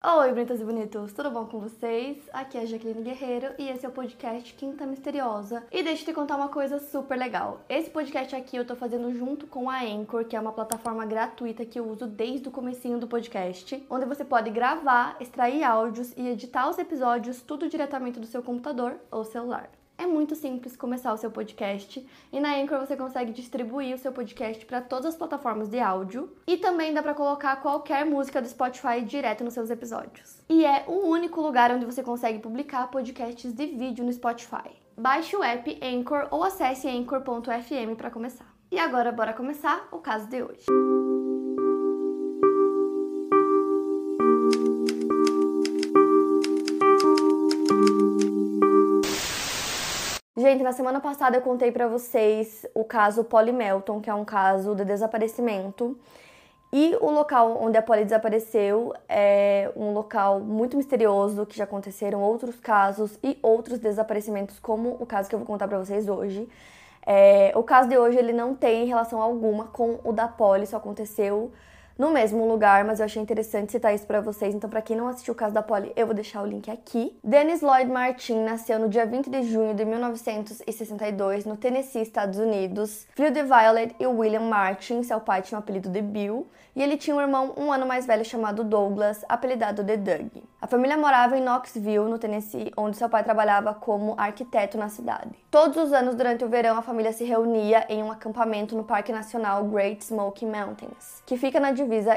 Oi, bonitas e bonitos, tudo bom com vocês? Aqui é a Jaqueline Guerreiro e esse é o podcast Quinta Misteriosa. E deixa eu te contar uma coisa super legal. Esse podcast aqui eu tô fazendo junto com a Anchor, que é uma plataforma gratuita que eu uso desde o comecinho do podcast, onde você pode gravar, extrair áudios e editar os episódios tudo diretamente do seu computador ou celular. É muito simples começar o seu podcast e na Anchor você consegue distribuir o seu podcast para todas as plataformas de áudio e também dá para colocar qualquer música do Spotify direto nos seus episódios. E é o único lugar onde você consegue publicar podcasts de vídeo no Spotify. Baixe o app Anchor ou acesse anchor.fm para começar. E agora bora começar o caso de hoje. Gente, na semana passada eu contei para vocês o caso Polly Melton, que é um caso de desaparecimento. E o local onde a Polly desapareceu é um local muito misterioso, que já aconteceram outros casos e outros desaparecimentos, como o caso que eu vou contar para vocês hoje. É, o caso de hoje ele não tem relação alguma com o da Polly, só aconteceu no mesmo lugar, mas eu achei interessante citar isso para vocês. Então, para quem não assistiu o caso da Polly, eu vou deixar o link aqui. Dennis Lloyd Martin nasceu no dia 20 de junho de 1962 no Tennessee, Estados Unidos. Filho de Violet e William Martin, seu pai tinha o apelido de Bill, e ele tinha um irmão um ano mais velho chamado Douglas, apelidado de Doug. A família morava em Knoxville, no Tennessee, onde seu pai trabalhava como arquiteto na cidade. Todos os anos durante o verão, a família se reunia em um acampamento no Parque Nacional Great Smoky Mountains, que fica na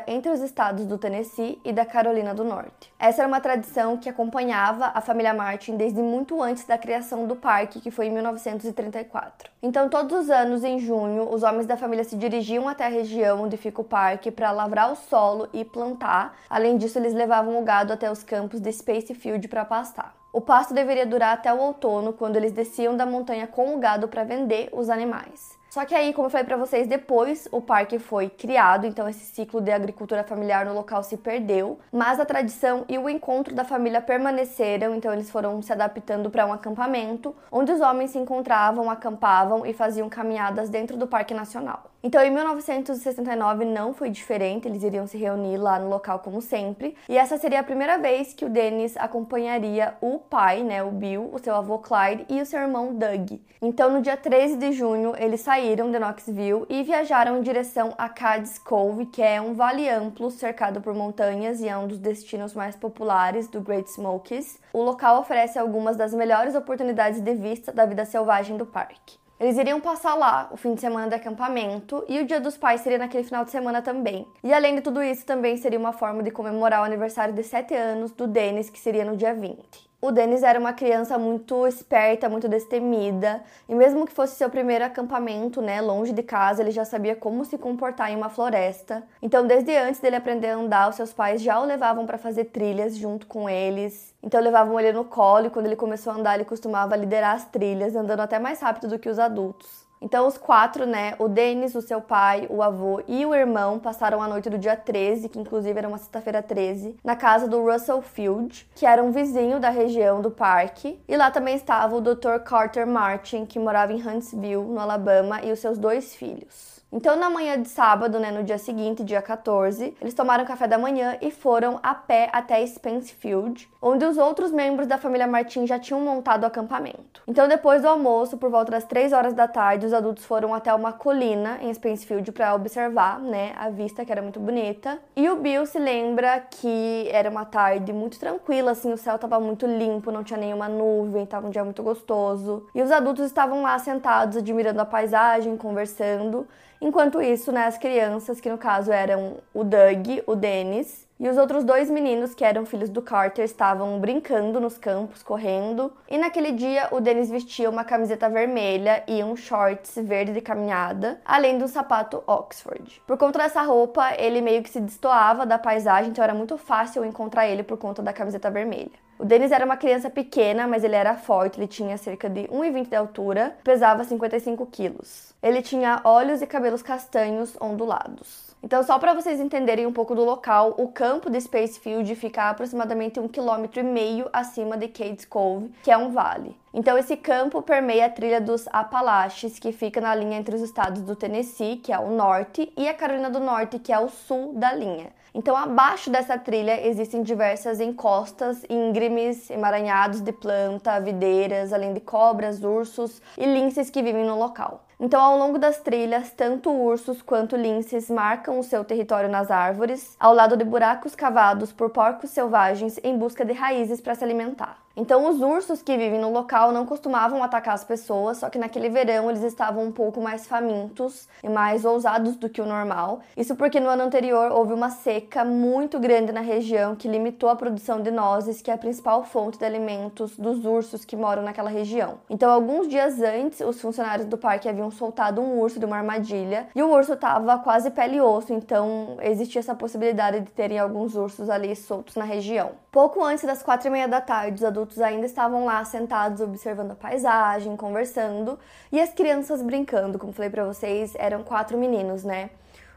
entre os estados do Tennessee e da Carolina do Norte. Essa era uma tradição que acompanhava a família Martin desde muito antes da criação do parque, que foi em 1934. Então, todos os anos, em junho, os homens da família se dirigiam até a região onde fica o parque para lavrar o solo e plantar. Além disso, eles levavam o gado até os campos de Space Field para pastar. O pasto deveria durar até o outono, quando eles desciam da montanha com o gado para vender os animais. Só que aí, como eu falei para vocês, depois o parque foi criado, então esse ciclo de agricultura familiar no local se perdeu, mas a tradição e o encontro da família permaneceram, então eles foram se adaptando para um acampamento, onde os homens se encontravam, acampavam e faziam caminhadas dentro do Parque Nacional. Então, em 1969 não foi diferente, eles iriam se reunir lá no local como sempre, e essa seria a primeira vez que o Dennis acompanharia o pai, né, o Bill, o seu avô Clyde e o seu irmão Doug. Então, no dia 13 de junho, eles saíram de Knoxville e viajaram em direção a Cades Cove, que é um vale amplo cercado por montanhas e é um dos destinos mais populares do Great Smokies. O local oferece algumas das melhores oportunidades de vista da vida selvagem do parque. Eles iriam passar lá o fim de semana de acampamento e o Dia dos Pais seria naquele final de semana também. E além de tudo isso, também seria uma forma de comemorar o aniversário de 7 anos do Dennis, que seria no dia 20. O Denis era uma criança muito esperta, muito destemida, e mesmo que fosse seu primeiro acampamento, né, longe de casa, ele já sabia como se comportar em uma floresta. Então, desde antes dele aprender a andar, os seus pais já o levavam para fazer trilhas junto com eles. Então, levavam ele no colo e quando ele começou a andar, ele costumava liderar as trilhas, andando até mais rápido do que os adultos. Então, os quatro, né, o Denis, o seu pai, o avô e o irmão, passaram a noite do dia 13, que inclusive era uma sexta-feira 13, na casa do Russell Field, que era um vizinho da região do parque. E lá também estava o Dr. Carter Martin, que morava em Huntsville, no Alabama, e os seus dois filhos. Então, na manhã de sábado, né, no dia seguinte, dia 14, eles tomaram café da manhã e foram a pé até Spencefield, onde os outros membros da família Martin já tinham montado o acampamento. Então, depois do almoço, por volta das 3 horas da tarde, os adultos foram até uma colina em Spencefield para observar, né, a vista que era muito bonita. E o Bill se lembra que era uma tarde muito tranquila, assim, o céu estava muito limpo, não tinha nenhuma nuvem, estava um dia muito gostoso. E os adultos estavam lá sentados admirando a paisagem, conversando. Enquanto isso, né, as crianças, que no caso eram o Doug, o Dennis e os outros dois meninos, que eram filhos do Carter, estavam brincando nos campos, correndo. E naquele dia, o Dennis vestia uma camiseta vermelha e um shorts verde de caminhada, além do sapato Oxford. Por conta dessa roupa, ele meio que se destoava da paisagem, então era muito fácil encontrar ele por conta da camiseta vermelha. O Dennis era uma criança pequena, mas ele era forte, ele tinha cerca de 1,20 de altura, pesava 55 quilos. Ele tinha olhos e cabelos castanhos ondulados. Então, só para vocês entenderem um pouco do local, o campo de Spacefield fica aproximadamente um quilômetro e meio acima de Cades Cove, que é um vale. Então, esse campo permeia a trilha dos Apalaches, que fica na linha entre os estados do Tennessee, que é o norte, e a Carolina do Norte, que é o sul da linha. Então, abaixo dessa trilha existem diversas encostas íngremes, emaranhados de planta, videiras, além de cobras, ursos e linces que vivem no local. Então, ao longo das trilhas, tanto ursos quanto linces marcam o seu território nas árvores, ao lado de buracos cavados por porcos selvagens em busca de raízes para se alimentar. Então, os ursos que vivem no local não costumavam atacar as pessoas, só que naquele verão eles estavam um pouco mais famintos e mais ousados do que o normal. Isso porque no ano anterior houve uma seca muito grande na região que limitou a produção de nozes, que é a principal fonte de alimentos dos ursos que moram naquela região. Então, alguns dias antes, os funcionários do parque haviam soltado um urso de uma armadilha e o urso estava quase pele e osso, então existia essa possibilidade de terem alguns ursos ali soltos na região. Pouco antes das quatro e meia da tarde, os adultos ainda estavam lá sentados observando a paisagem, conversando e as crianças brincando. Como falei para vocês, eram quatro meninos, né?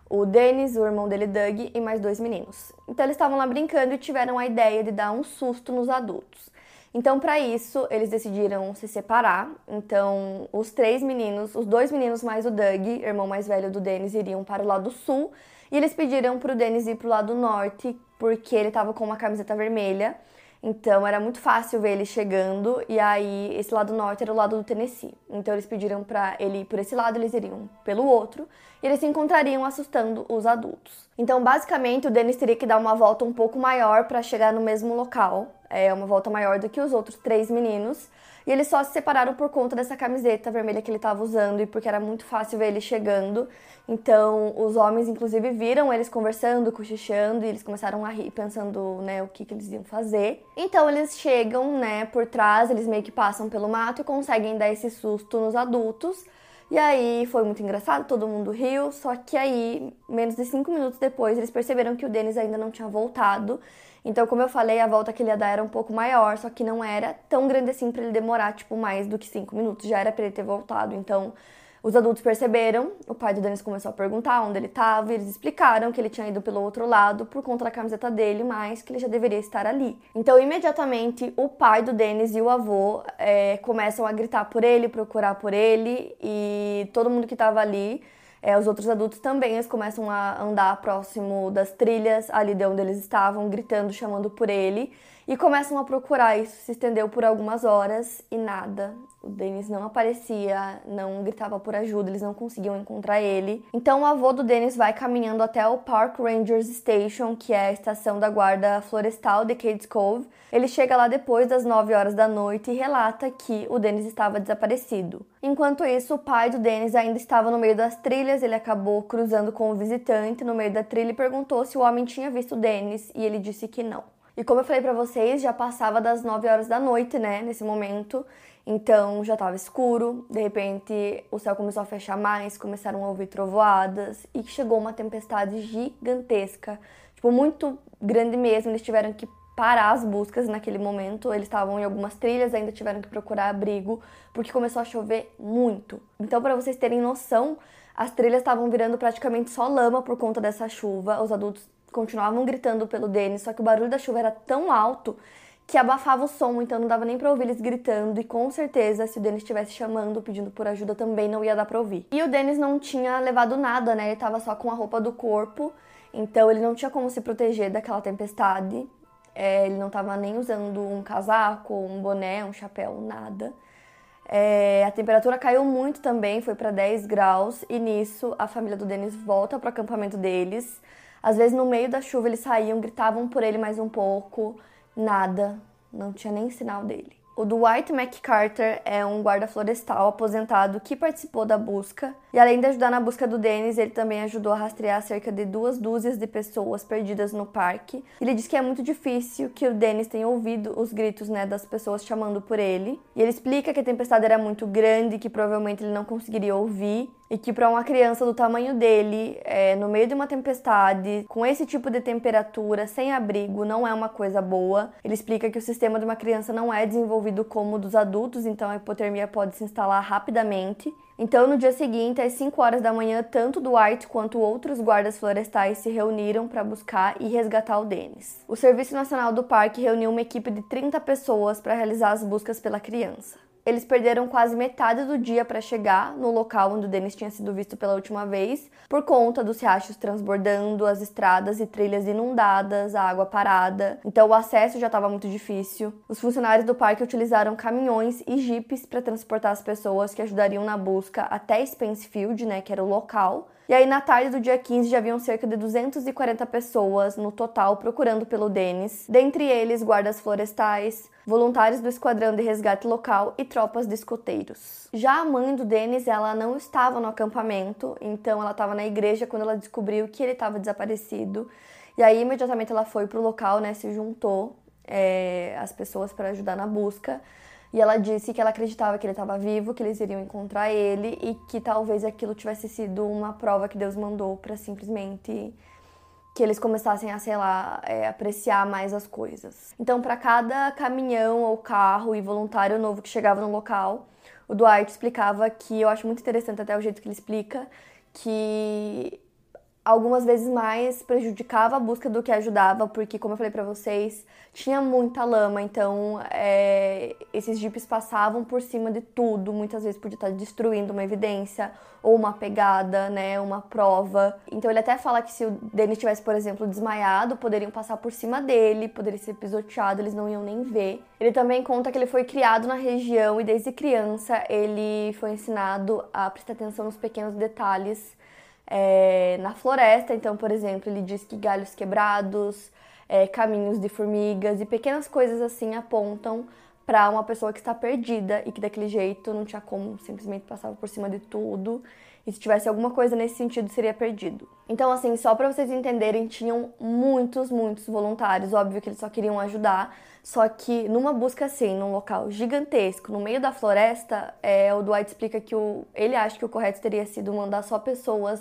O Dennis, o irmão dele, Doug, e mais dois meninos. Então eles estavam lá brincando e tiveram a ideia de dar um susto nos adultos. Então, para isso, eles decidiram se separar. Então, os três meninos, os dois meninos mais o Doug, irmão mais velho do Dennis, iriam para o lado sul. E eles pediram para o Dennis ir para o lado norte, porque ele estava com uma camiseta vermelha. Então era muito fácil ver ele chegando e aí esse lado norte era o lado do Tennessee. Então eles pediram para ele ir por esse lado, eles iriam pelo outro e eles se encontrariam assustando os adultos. Então basicamente o Dennis teria que dar uma volta um pouco maior para chegar no mesmo local, é uma volta maior do que os outros três meninos. E eles só se separaram por conta dessa camiseta vermelha que ele estava usando e porque era muito fácil ver ele chegando. Então, os homens, inclusive, viram eles conversando, cochichando, e eles começaram a rir, pensando, né, o que, que eles iam fazer. Então, eles chegam, né, por trás, eles meio que passam pelo mato e conseguem dar esse susto nos adultos. E aí foi muito engraçado, todo mundo riu, só que aí, menos de cinco minutos depois, eles perceberam que o Denis ainda não tinha voltado. Então, como eu falei, a volta que ele ia dar era um pouco maior, só que não era tão grande assim para ele demorar, tipo, mais do que cinco minutos. Já era para ele ter voltado. Então, os adultos perceberam, o pai do Dennis começou a perguntar onde ele estava, e eles explicaram que ele tinha ido pelo outro lado por conta da camiseta dele, mas que ele já deveria estar ali. Então, imediatamente, o pai do Dennis e o avô é, começam a gritar por ele, procurar por ele, e todo mundo que estava ali é, os outros adultos também eles começam a andar próximo das trilhas, ali de onde eles estavam, gritando, chamando por ele, e começam a procurar. Isso se estendeu por algumas horas e nada. O Denis não aparecia, não gritava por ajuda, eles não conseguiam encontrar ele. Então o avô do Denis vai caminhando até o Park Rangers Station, que é a estação da guarda florestal de Cades Cove. Ele chega lá depois das 9 horas da noite e relata que o Denis estava desaparecido. Enquanto isso, o pai do Denis ainda estava no meio das trilhas, ele acabou cruzando com o visitante no meio da trilha e perguntou se o homem tinha visto o Denis e ele disse que não. E como eu falei para vocês, já passava das 9 horas da noite, né, nesse momento. Então já estava escuro, de repente o céu começou a fechar mais, começaram a ouvir trovoadas e chegou uma tempestade gigantesca, tipo muito grande mesmo. Eles tiveram que parar as buscas naquele momento. Eles estavam em algumas trilhas, ainda tiveram que procurar abrigo porque começou a chover muito. Então, para vocês terem noção, as trilhas estavam virando praticamente só lama por conta dessa chuva. Os adultos continuavam gritando pelo Denis, só que o barulho da chuva era tão alto que abafava o som, então não dava nem pra ouvir eles gritando. E com certeza, se o Denis estivesse chamando, pedindo por ajuda, também não ia dar pra ouvir. E o Denis não tinha levado nada, né? Ele tava só com a roupa do corpo, então ele não tinha como se proteger daquela tempestade. É, ele não tava nem usando um casaco, um boné, um chapéu, nada. É, a temperatura caiu muito também, foi para 10 graus, e nisso a família do Denis volta para o acampamento deles. Às vezes, no meio da chuva, eles saíam, gritavam por ele mais um pouco, nada, não tinha nem sinal dele. O Dwight McCarter é um guarda florestal aposentado que participou da busca e, além de ajudar na busca do Dennis, ele também ajudou a rastrear cerca de duas dúzias de pessoas perdidas no parque. Ele diz que é muito difícil que o Dennis tenha ouvido os gritos né, das pessoas chamando por ele. E ele explica que a tempestade era muito grande, que provavelmente ele não conseguiria ouvir e que para uma criança do tamanho dele, é, no meio de uma tempestade, com esse tipo de temperatura, sem abrigo, não é uma coisa boa. Ele explica que o sistema de uma criança não é desenvolvido como o dos adultos, então a hipotermia pode se instalar rapidamente. Então, no dia seguinte, às 5 horas da manhã, tanto Dwight quanto outros guardas florestais se reuniram para buscar e resgatar o Dennis. O Serviço Nacional do Parque reuniu uma equipe de 30 pessoas para realizar as buscas pela criança. Eles perderam quase metade do dia para chegar no local onde o Denis tinha sido visto pela última vez, por conta dos riachos transbordando, as estradas e trilhas inundadas, a água parada. Então o acesso já estava muito difícil. Os funcionários do parque utilizaram caminhões e jipes para transportar as pessoas que ajudariam na busca até Spencefield, né, que era o local. E aí, na tarde do dia 15, já haviam cerca de 240 pessoas no total procurando pelo Denis, dentre eles guardas florestais, voluntários do esquadrão de resgate local e tropas de escoteiros. Já a mãe do Denis, ela não estava no acampamento, então ela estava na igreja quando ela descobriu que ele estava desaparecido. E aí, imediatamente, ela foi para o local, né, se juntou é, as pessoas para ajudar na busca. E ela disse que ela acreditava que ele estava vivo, que eles iriam encontrar ele e que talvez aquilo tivesse sido uma prova que Deus mandou para simplesmente que eles começassem a, sei lá, é, apreciar mais as coisas. Então, para cada caminhão ou carro e voluntário novo que chegava no local, o Dwight explicava que eu acho muito interessante até o jeito que ele explica que algumas vezes mais prejudicava a busca do que ajudava, porque, como eu falei para vocês, tinha muita lama, então é, esses jipes passavam por cima de tudo, muitas vezes podia estar destruindo uma evidência ou uma pegada, né, uma prova. Então ele até fala que se o Denis tivesse, por exemplo, desmaiado, poderiam passar por cima dele, poderia ser pisoteado, eles não iam nem ver. Ele também conta que ele foi criado na região e desde criança ele foi ensinado a prestar atenção nos pequenos detalhes é, na floresta. Então, por exemplo, ele diz que galhos quebrados, é, caminhos de formigas e pequenas coisas assim apontam para uma pessoa que está perdida e que daquele jeito não tinha como simplesmente passar por cima de tudo. E se tivesse alguma coisa nesse sentido, seria perdido. Então, assim, só para vocês entenderem, tinham muitos, muitos voluntários. Óbvio que eles só queriam ajudar, só que numa busca assim, num local gigantesco, no meio da floresta, é, o Dwight explica que o, ele acha que o correto teria sido mandar só pessoas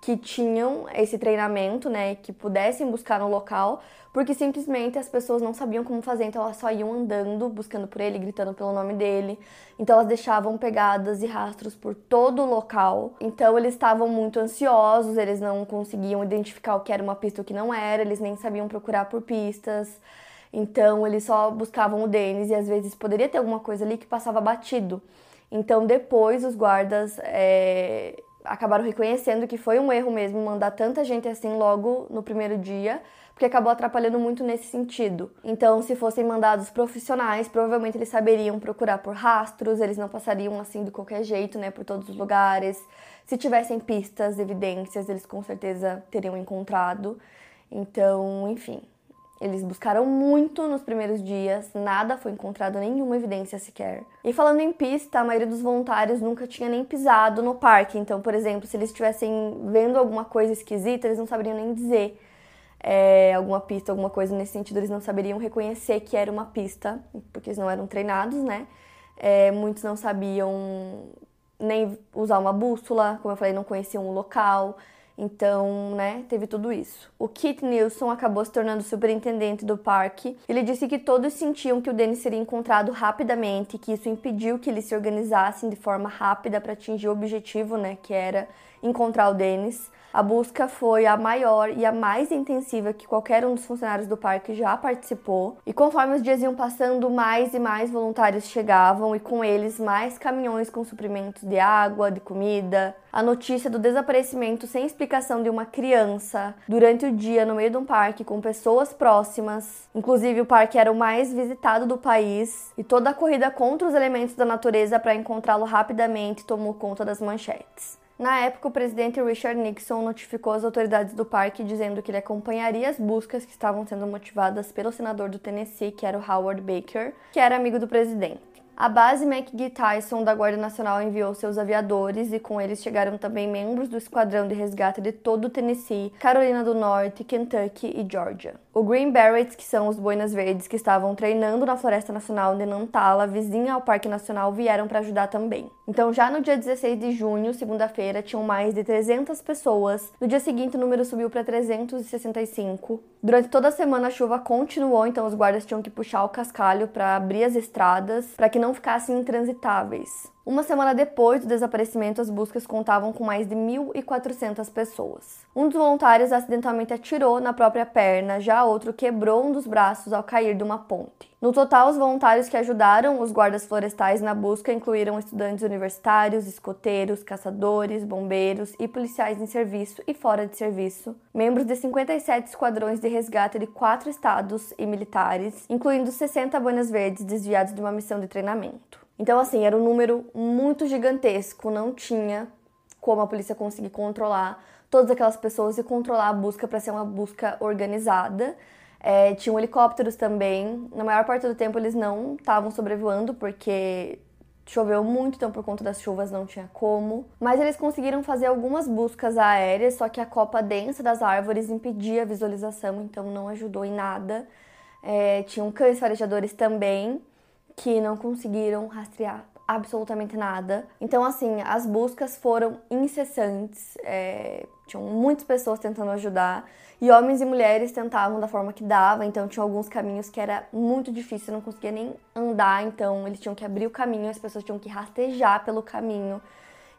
que tinham esse treinamento, né, que pudessem buscar no local, porque simplesmente as pessoas não sabiam como fazer, então elas só iam andando, buscando por ele, gritando pelo nome dele. Então elas deixavam pegadas e rastros por todo o local. Então eles estavam muito ansiosos, eles não conseguiam identificar o que era uma pista e o que não era, eles nem sabiam procurar por pistas. Então eles só buscavam o Denis e às vezes poderia ter alguma coisa ali que passava batido. Então depois os guardas é, acabaram reconhecendo que foi um erro mesmo mandar tanta gente assim logo no primeiro dia, porque acabou atrapalhando muito nesse sentido. Então, se fossem mandados profissionais, provavelmente eles saberiam procurar por rastros, eles não passariam assim de qualquer jeito, né, por todos os lugares. Se tivessem pistas, evidências, eles com certeza teriam encontrado. Então, enfim, eles buscaram muito nos primeiros dias, nada foi encontrado, nenhuma evidência sequer. E falando em pista, a maioria dos voluntários nunca tinha nem pisado no parque. Então, por exemplo, se eles estivessem vendo alguma coisa esquisita, eles não saberiam nem dizer é, alguma pista, alguma coisa nesse sentido, eles não saberiam reconhecer que era uma pista, porque eles não eram treinados, né? É, muitos não sabiam nem usar uma bússola, como eu falei, não conheciam o local. Então, né, teve tudo isso. O Kit Nilsson acabou se tornando superintendente do parque. Ele disse que todos sentiam que o Dennis seria encontrado rapidamente, que isso impediu que eles se organizassem de forma rápida para atingir o objetivo, né, que era encontrar o Dennis. A busca foi a maior e a mais intensiva que qualquer um dos funcionários do parque já participou. E conforme os dias iam passando, mais e mais voluntários chegavam e com eles mais caminhões com suprimentos de água, de comida. A notícia do desaparecimento sem explicação de uma criança durante o dia no meio de um parque com pessoas próximas. Inclusive, o parque era o mais visitado do país e toda a corrida contra os elementos da natureza para encontrá-lo rapidamente tomou conta das manchetes. Na época, o presidente Richard Nixon notificou as autoridades do parque dizendo que ele acompanharia as buscas que estavam sendo motivadas pelo senador do Tennessee, que era o Howard Baker, que era amigo do presidente. A base McGee Tyson da Guarda Nacional enviou seus aviadores e com eles chegaram também membros do esquadrão de resgate de todo o Tennessee, Carolina do Norte, Kentucky e Georgia. O Green Berets, que são os boinas verdes que estavam treinando na Floresta Nacional de Nantala, vizinha ao Parque Nacional, vieram para ajudar também. Então, já no dia 16 de junho, segunda-feira, tinham mais de 300 pessoas. No dia seguinte, o número subiu para 365. Durante toda a semana, a chuva continuou, então os guardas tinham que puxar o cascalho para abrir as estradas para que não ficassem intransitáveis. Uma semana depois do desaparecimento, as buscas contavam com mais de 1.400 pessoas. Um dos voluntários acidentalmente atirou na própria perna, já outro quebrou um dos braços ao cair de uma ponte. No total, os voluntários que ajudaram os guardas florestais na busca incluíram estudantes universitários, escoteiros, caçadores, bombeiros e policiais em serviço e fora de serviço, membros de 57 esquadrões de resgate de quatro estados e militares, incluindo 60 boinas verdes desviados de uma missão de treinamento. Então, assim, era um número muito gigantesco, não tinha como a polícia conseguir controlar todas aquelas pessoas e controlar a busca para ser uma busca organizada. É, tinham helicópteros também. Na maior parte do tempo eles não estavam sobrevoando porque choveu muito, então por conta das chuvas não tinha como. Mas eles conseguiram fazer algumas buscas aéreas, só que a copa densa das árvores impedia a visualização, então não ajudou em nada. É, tinham cães farejadores também que não conseguiram rastrear absolutamente nada. Então, assim, as buscas foram incessantes, é, tinham muitas pessoas tentando ajudar. E homens e mulheres tentavam da forma que dava, então tinha alguns caminhos que era muito difícil, não conseguia nem andar, então eles tinham que abrir o caminho, as pessoas tinham que rastejar pelo caminho.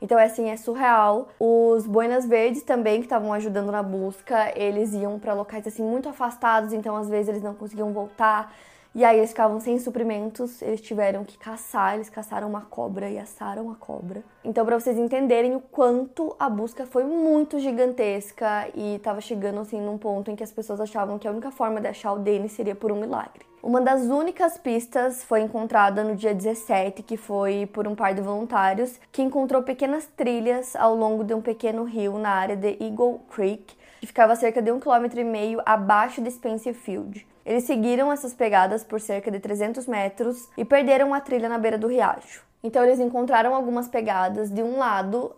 Então, é assim, é surreal. Os Boinas Verdes também, que estavam ajudando na busca, eles iam para locais assim muito afastados, então às vezes eles não conseguiam voltar. E aí eles ficavam sem suprimentos, eles tiveram que caçar, eles caçaram uma cobra e assaram a cobra. Então, para vocês entenderem o quanto a busca foi muito gigantesca e tava chegando assim num ponto em que as pessoas achavam que a única forma de achar o Denis seria por um milagre. Uma das únicas pistas foi encontrada no dia 17, que foi por um par de voluntários que encontrou pequenas trilhas ao longo de um pequeno rio na área de Eagle Creek, que ficava cerca de um quilômetro e meio abaixo de Spencer Field. Eles seguiram essas pegadas por cerca de 300 metros e perderam a trilha na beira do riacho. Então eles encontraram algumas pegadas. De um lado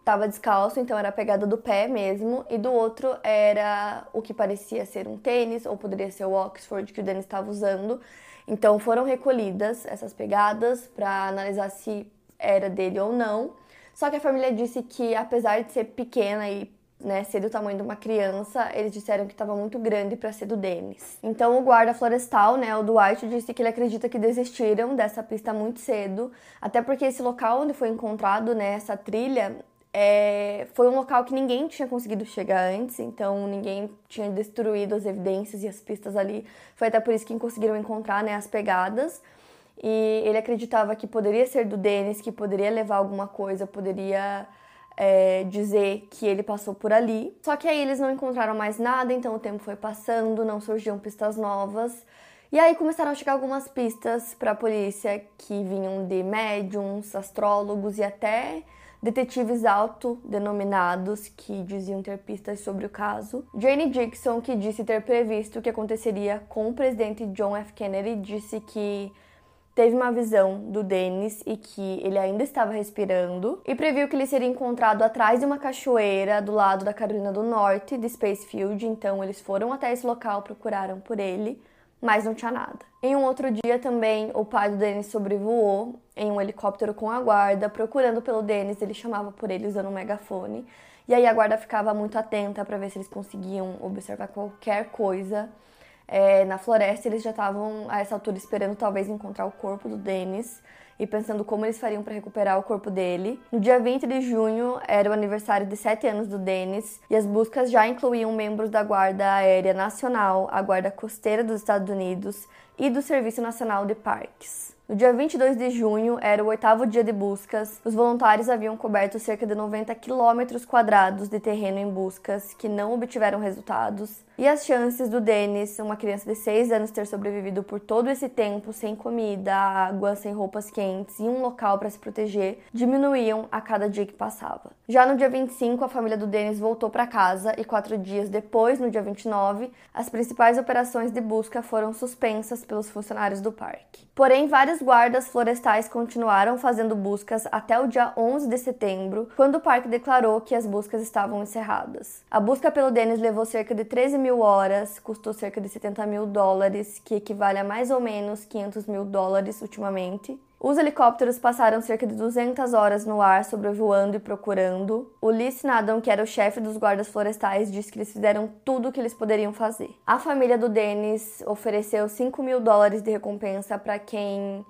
estava é, descalço, então era a pegada do pé mesmo, e do outro era o que parecia ser um tênis ou poderia ser o Oxford que o Dennis estava usando. Então foram recolhidas essas pegadas para analisar se era dele ou não. Só que a família disse que apesar de ser pequena e né, ser do tamanho de uma criança, eles disseram que estava muito grande para ser do Denis. Então o guarda florestal, né, o Dwight, disse que ele acredita que desistiram dessa pista muito cedo, até porque esse local onde foi encontrado, né, essa trilha, é, foi um local que ninguém tinha conseguido chegar antes, então ninguém tinha destruído as evidências e as pistas ali. Foi até por isso que conseguiram encontrar né, as pegadas. E ele acreditava que poderia ser do Denis, que poderia levar alguma coisa, poderia é, dizer que ele passou por ali. Só que aí eles não encontraram mais nada, então o tempo foi passando, não surgiam pistas novas. E aí começaram a chegar algumas pistas para a polícia que vinham de médiums, astrólogos e até detetives autodenominados que diziam ter pistas sobre o caso. Jane Dixon, que disse ter previsto o que aconteceria com o presidente John F. Kennedy, disse que teve uma visão do Dennis e que ele ainda estava respirando e previu que ele seria encontrado atrás de uma cachoeira do lado da Carolina do Norte, de Spacefield. Então eles foram até esse local, procuraram por ele, mas não tinha nada. Em um outro dia também, o pai do Dennis sobrevoou em um helicóptero com a guarda, procurando pelo Dennis, ele chamava por ele usando um megafone. E aí a guarda ficava muito atenta para ver se eles conseguiam observar qualquer coisa é, na floresta, eles já estavam a essa altura esperando talvez encontrar o corpo do Dennis e pensando como eles fariam para recuperar o corpo dele. No dia 20 de junho era o aniversário de 7 anos do Dennis e as buscas já incluíam membros da Guarda Aérea Nacional, a Guarda Costeira dos Estados Unidos e do Serviço Nacional de Parques. No dia 22 de junho, era o oitavo dia de buscas. Os voluntários haviam coberto cerca de 90 quilômetros quadrados de terreno em buscas que não obtiveram resultados. E as chances do Dennis, uma criança de 6 anos, ter sobrevivido por todo esse tempo sem comida, água, sem roupas quentes e um local para se proteger diminuíam a cada dia que passava. Já no dia 25, a família do Dennis voltou para casa e quatro dias depois, no dia 29, as principais operações de busca foram suspensas pelos funcionários do parque. Porém, vários guardas florestais continuaram fazendo buscas até o dia 11 de setembro, quando o parque declarou que as buscas estavam encerradas. A busca pelo Dennis levou cerca de 13 mil horas, custou cerca de 70 mil dólares, que equivale a mais ou menos 500 mil dólares ultimamente. Os helicópteros passaram cerca de 200 horas no ar sobrevoando e procurando. O Lee Snadon, que era o chefe dos guardas florestais, disse que eles fizeram tudo o que eles poderiam fazer. A família do Dennis ofereceu 5 mil dólares de recompensa para quem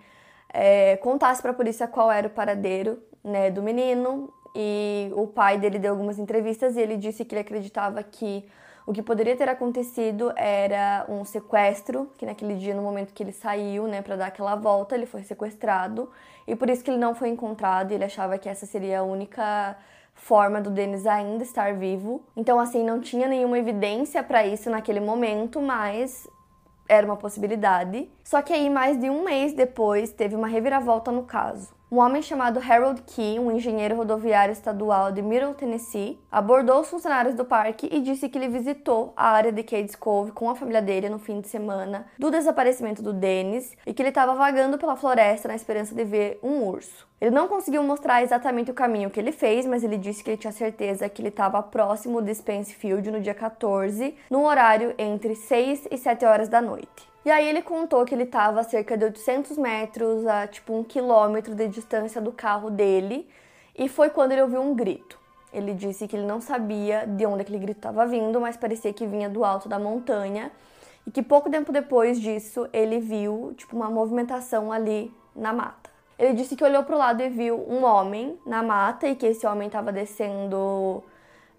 é, contasse para a polícia qual era o paradeiro né, do menino. E o pai dele deu algumas entrevistas e ele disse que ele acreditava que o que poderia ter acontecido era um sequestro, que naquele dia, no momento que ele saiu, né, para dar aquela volta, ele foi sequestrado e por isso que ele não foi encontrado. Ele achava que essa seria a única forma do Denis ainda estar vivo. Então, assim, não tinha nenhuma evidência para isso naquele momento, mas era uma possibilidade. Só que aí, mais de um mês depois, teve uma reviravolta no caso. Um homem chamado Harold Key, um engenheiro rodoviário estadual de Middle Tennessee, abordou os funcionários do parque e disse que ele visitou a área de Cades Cove com a família dele no fim de semana do desaparecimento do Dennis e que ele estava vagando pela floresta na esperança de ver um urso. Ele não conseguiu mostrar exatamente o caminho que ele fez, mas ele disse que ele tinha certeza que ele estava próximo de Spence Field no dia 14, no horário entre 6 e 7 horas da noite. E aí ele contou que ele estava a cerca de 800 metros, a tipo um quilômetro de distância do carro dele, e foi quando ele ouviu um grito. Ele disse que ele não sabia de onde aquele grito estava vindo, mas parecia que vinha do alto da montanha, e que pouco tempo depois disso ele viu tipo uma movimentação ali na mata. Ele disse que olhou para o lado e viu um homem na mata e que esse homem estava descendo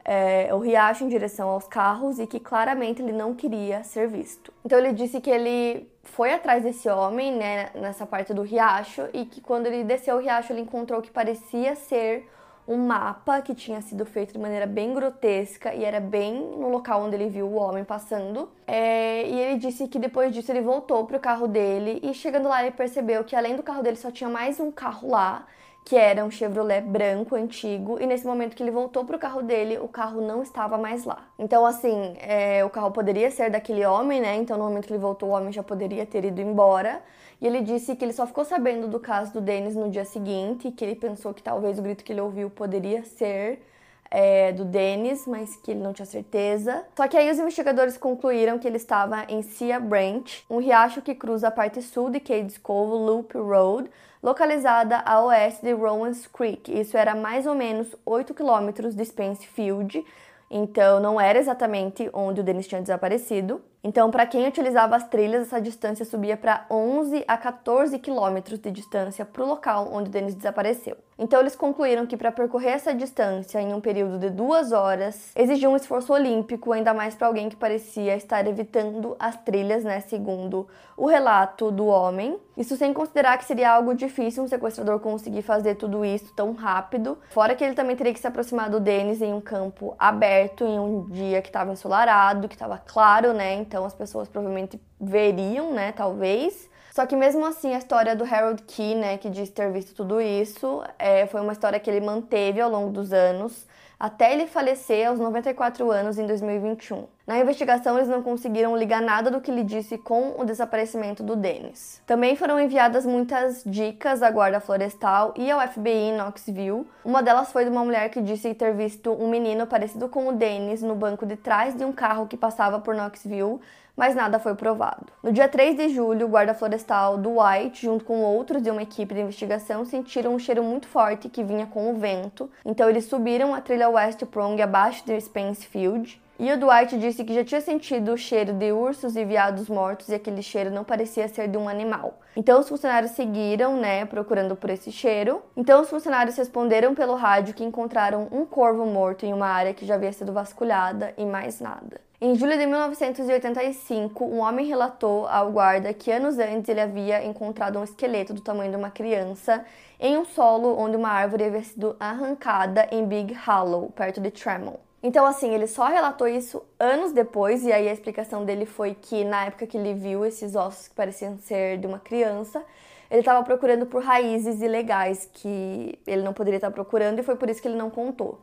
é, o riacho em direção aos carros e que claramente ele não queria ser visto. Então ele disse que ele foi atrás desse homem, né, nessa parte do riacho e que quando ele desceu o riacho ele encontrou o que parecia ser um mapa que tinha sido feito de maneira bem grotesca e era bem no local onde ele viu o homem passando. É, e ele disse que depois disso ele voltou para o carro dele e chegando lá ele percebeu que além do carro dele só tinha mais um carro lá que era um Chevrolet branco antigo, e nesse momento que ele voltou para o carro dele, o carro não estava mais lá. Então, assim, é, o carro poderia ser daquele homem, né? Então, no momento que ele voltou, o homem já poderia ter ido embora. E ele disse que ele só ficou sabendo do caso do Dennis no dia seguinte, que ele pensou que talvez o grito que ele ouviu poderia ser é, do Dennis, mas que ele não tinha certeza. Só que aí os investigadores concluíram que ele estava em Sia Branch, um riacho que cruza a parte sul de Cades Cove Loop Road, localizada a oeste de Rowans Creek. Isso era mais ou menos 8 quilômetros de Spence Field, então não era exatamente onde o Dennis tinha desaparecido. Então, para quem utilizava as trilhas, essa distância subia para 11 a 14 quilômetros de distância para o local onde o Denis desapareceu. Então, eles concluíram que para percorrer essa distância em um período de duas horas exigia um esforço olímpico, ainda mais para alguém que parecia estar evitando as trilhas, né, segundo o relato do homem. Isso sem considerar que seria algo difícil um sequestrador conseguir fazer tudo isso tão rápido. Fora que ele também teria que se aproximar do Denis em um campo aberto, em um dia que estava ensolarado, que estava claro, né? Então as pessoas provavelmente veriam, né, talvez. Só que mesmo assim, a história do Harold Key, né, que diz ter visto tudo isso, é, foi uma história que ele manteve ao longo dos anos até ele falecer aos 94 anos em 2021. Na investigação, eles não conseguiram ligar nada do que ele disse com o desaparecimento do Dennis. Também foram enviadas muitas dicas à Guarda Florestal e ao FBI em Knoxville. Uma delas foi de uma mulher que disse ter visto um menino parecido com o Dennis no banco de trás de um carro que passava por Knoxville mas nada foi provado. No dia 3 de julho, o guarda florestal do White, junto com outros de uma equipe de investigação, sentiram um cheiro muito forte que vinha com o vento, então eles subiram a trilha West Prong abaixo de Spence Field. E o Dwight disse que já tinha sentido o cheiro de ursos e veados mortos e aquele cheiro não parecia ser de um animal. Então os funcionários seguiram, né, procurando por esse cheiro. Então os funcionários responderam pelo rádio que encontraram um corvo morto em uma área que já havia sido vasculhada e mais nada. Em julho de 1985, um homem relatou ao guarda que anos antes ele havia encontrado um esqueleto do tamanho de uma criança em um solo onde uma árvore havia sido arrancada em Big Hollow, perto de Tremont. Então, assim, ele só relatou isso anos depois, e aí a explicação dele foi que na época que ele viu esses ossos que pareciam ser de uma criança, ele estava procurando por raízes ilegais que ele não poderia estar procurando e foi por isso que ele não contou.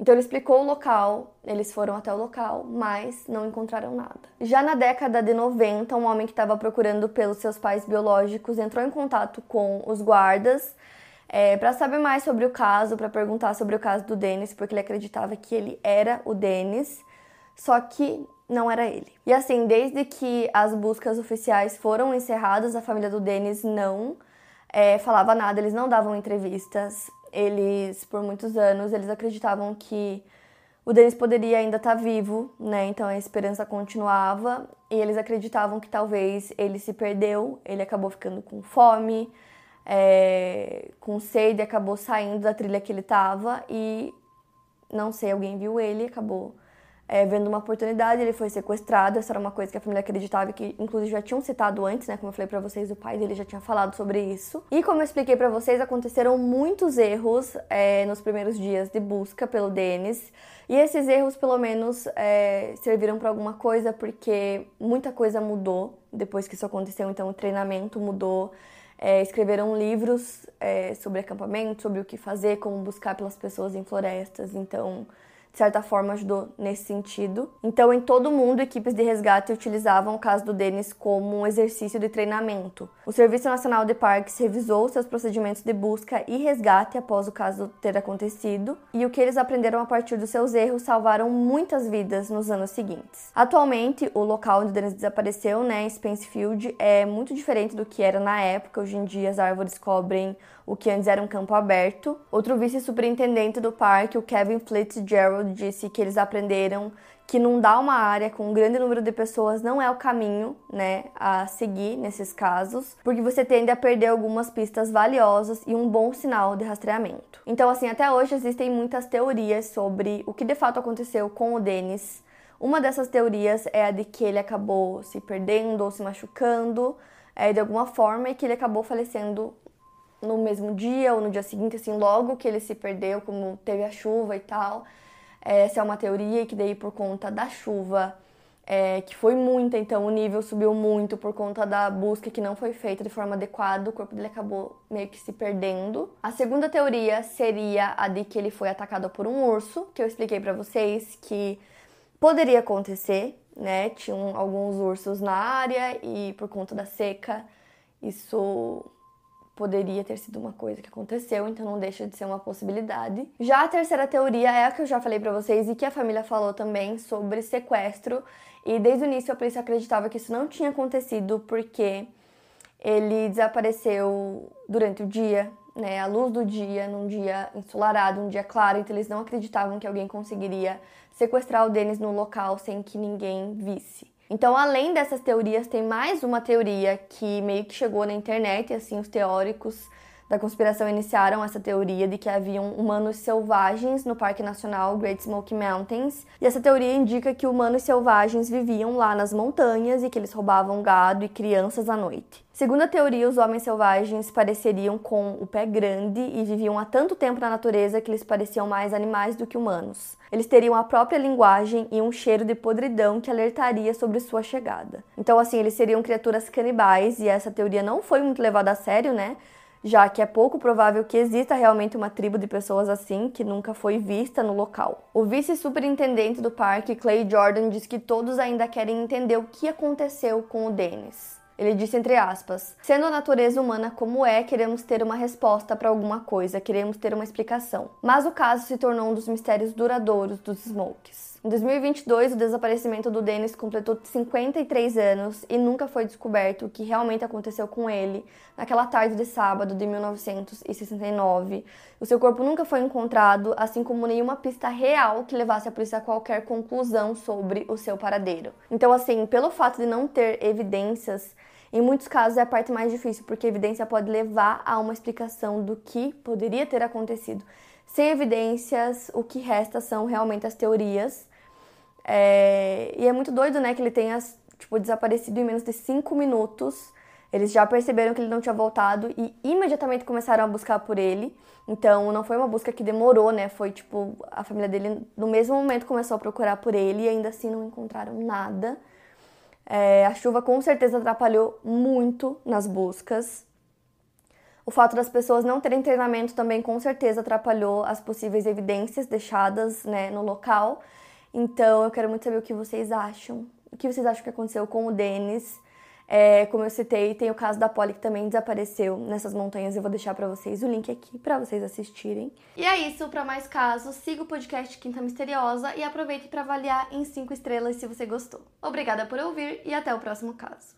Então ele explicou o local, eles foram até o local, mas não encontraram nada. Já na década de 90, um homem que estava procurando pelos seus pais biológicos entrou em contato com os guardas é, para saber mais sobre o caso, para perguntar sobre o caso do Denis, porque ele acreditava que ele era o Denis, só que não era ele. E assim, desde que as buscas oficiais foram encerradas, a família do Denis não é, falava nada, eles não davam entrevistas, eles, por muitos anos, eles acreditavam que o Denis poderia ainda estar tá vivo, né? Então a esperança continuava e eles acreditavam que talvez ele se perdeu, ele acabou ficando com fome, é, com sede, acabou saindo da trilha que ele estava e não sei, alguém viu ele, acabou é, vendo uma oportunidade, ele foi sequestrado. Essa era uma coisa que a família acreditava que, inclusive, já tinham citado antes, né? Como eu falei para vocês, o pai dele já tinha falado sobre isso. E como eu expliquei para vocês, aconteceram muitos erros é, nos primeiros dias de busca pelo Denis. E esses erros, pelo menos, é, serviram para alguma coisa, porque muita coisa mudou depois que isso aconteceu. Então, o treinamento mudou. É, escreveram livros é, sobre acampamento, sobre o que fazer, como buscar pelas pessoas em florestas. Então, de certa forma ajudou nesse sentido. Então, em todo mundo, equipes de resgate utilizavam o caso do Denis como um exercício de treinamento. O Serviço Nacional de Parques revisou seus procedimentos de busca e resgate após o caso ter acontecido, e o que eles aprenderam a partir dos seus erros salvaram muitas vidas nos anos seguintes. Atualmente, o local onde o Denis desapareceu, né, Spencefield, é muito diferente do que era na época. Hoje em dia, as árvores cobrem o que antes era um campo aberto. Outro vice-superintendente do parque, o Kevin Fitzgerald, disse que eles aprenderam que inundar uma área com um grande número de pessoas não é o caminho, né, a seguir nesses casos, porque você tende a perder algumas pistas valiosas e um bom sinal de rastreamento. Então, assim, até hoje existem muitas teorias sobre o que de fato aconteceu com o Dennis. Uma dessas teorias é a de que ele acabou se perdendo ou se machucando é, de alguma forma e que ele acabou falecendo no mesmo dia ou no dia seguinte, assim, logo que ele se perdeu, como teve a chuva e tal. Essa é uma teoria que daí por conta da chuva, é, que foi muita, então o nível subiu muito por conta da busca que não foi feita de forma adequada, o corpo dele acabou meio que se perdendo. A segunda teoria seria a de que ele foi atacado por um urso, que eu expliquei para vocês que poderia acontecer, né? Tinham alguns ursos na área e por conta da seca, isso poderia ter sido uma coisa que aconteceu, então não deixa de ser uma possibilidade. Já a terceira teoria é a que eu já falei para vocês e que a família falou também sobre sequestro, e desde o início a polícia acreditava que isso não tinha acontecido porque ele desapareceu durante o dia, né, à luz do dia, num dia ensolarado, um dia claro, então eles não acreditavam que alguém conseguiria sequestrar o Denis no local sem que ninguém visse. Então, além dessas teorias, tem mais uma teoria que meio que chegou na internet, e assim, os teóricos da conspiração iniciaram essa teoria de que haviam humanos selvagens no Parque Nacional Great Smoky Mountains. E essa teoria indica que humanos selvagens viviam lá nas montanhas e que eles roubavam gado e crianças à noite. Segundo a teoria, os homens selvagens pareceriam com o pé grande e viviam há tanto tempo na natureza que eles pareciam mais animais do que humanos. Eles teriam a própria linguagem e um cheiro de podridão que alertaria sobre sua chegada. Então, assim, eles seriam criaturas canibais e essa teoria não foi muito levada a sério, né? Já que é pouco provável que exista realmente uma tribo de pessoas assim que nunca foi vista no local. O vice-superintendente do parque, Clay Jordan, diz que todos ainda querem entender o que aconteceu com o Dennis. Ele disse entre aspas: Sendo a natureza humana como é, queremos ter uma resposta para alguma coisa, queremos ter uma explicação. Mas o caso se tornou um dos mistérios duradouros dos Smokes. Em 2022, o desaparecimento do Dennis completou 53 anos e nunca foi descoberto o que realmente aconteceu com ele naquela tarde de sábado de 1969. O seu corpo nunca foi encontrado, assim como nenhuma pista real que levasse a polícia a qualquer conclusão sobre o seu paradeiro. Então, assim, pelo fato de não ter evidências, em muitos casos é a parte mais difícil, porque a evidência pode levar a uma explicação do que poderia ter acontecido. Sem evidências, o que resta são realmente as teorias. É... E é muito doido, né, que ele tenha tipo, desaparecido em menos de cinco minutos. Eles já perceberam que ele não tinha voltado e imediatamente começaram a buscar por ele. Então não foi uma busca que demorou, né? Foi tipo, a família dele no mesmo momento começou a procurar por ele e ainda assim não encontraram nada. É, a chuva com certeza atrapalhou muito nas buscas. O fato das pessoas não terem treinamento também com certeza atrapalhou as possíveis evidências deixadas né, no local. Então eu quero muito saber o que vocês acham. O que vocês acham que aconteceu com o Denis? É, como eu citei, tem o caso da Polly que também desapareceu nessas montanhas. Eu vou deixar para vocês o link aqui para vocês assistirem. E é isso, para mais casos, siga o podcast Quinta Misteriosa e aproveite para avaliar em 5 estrelas se você gostou. Obrigada por ouvir e até o próximo caso.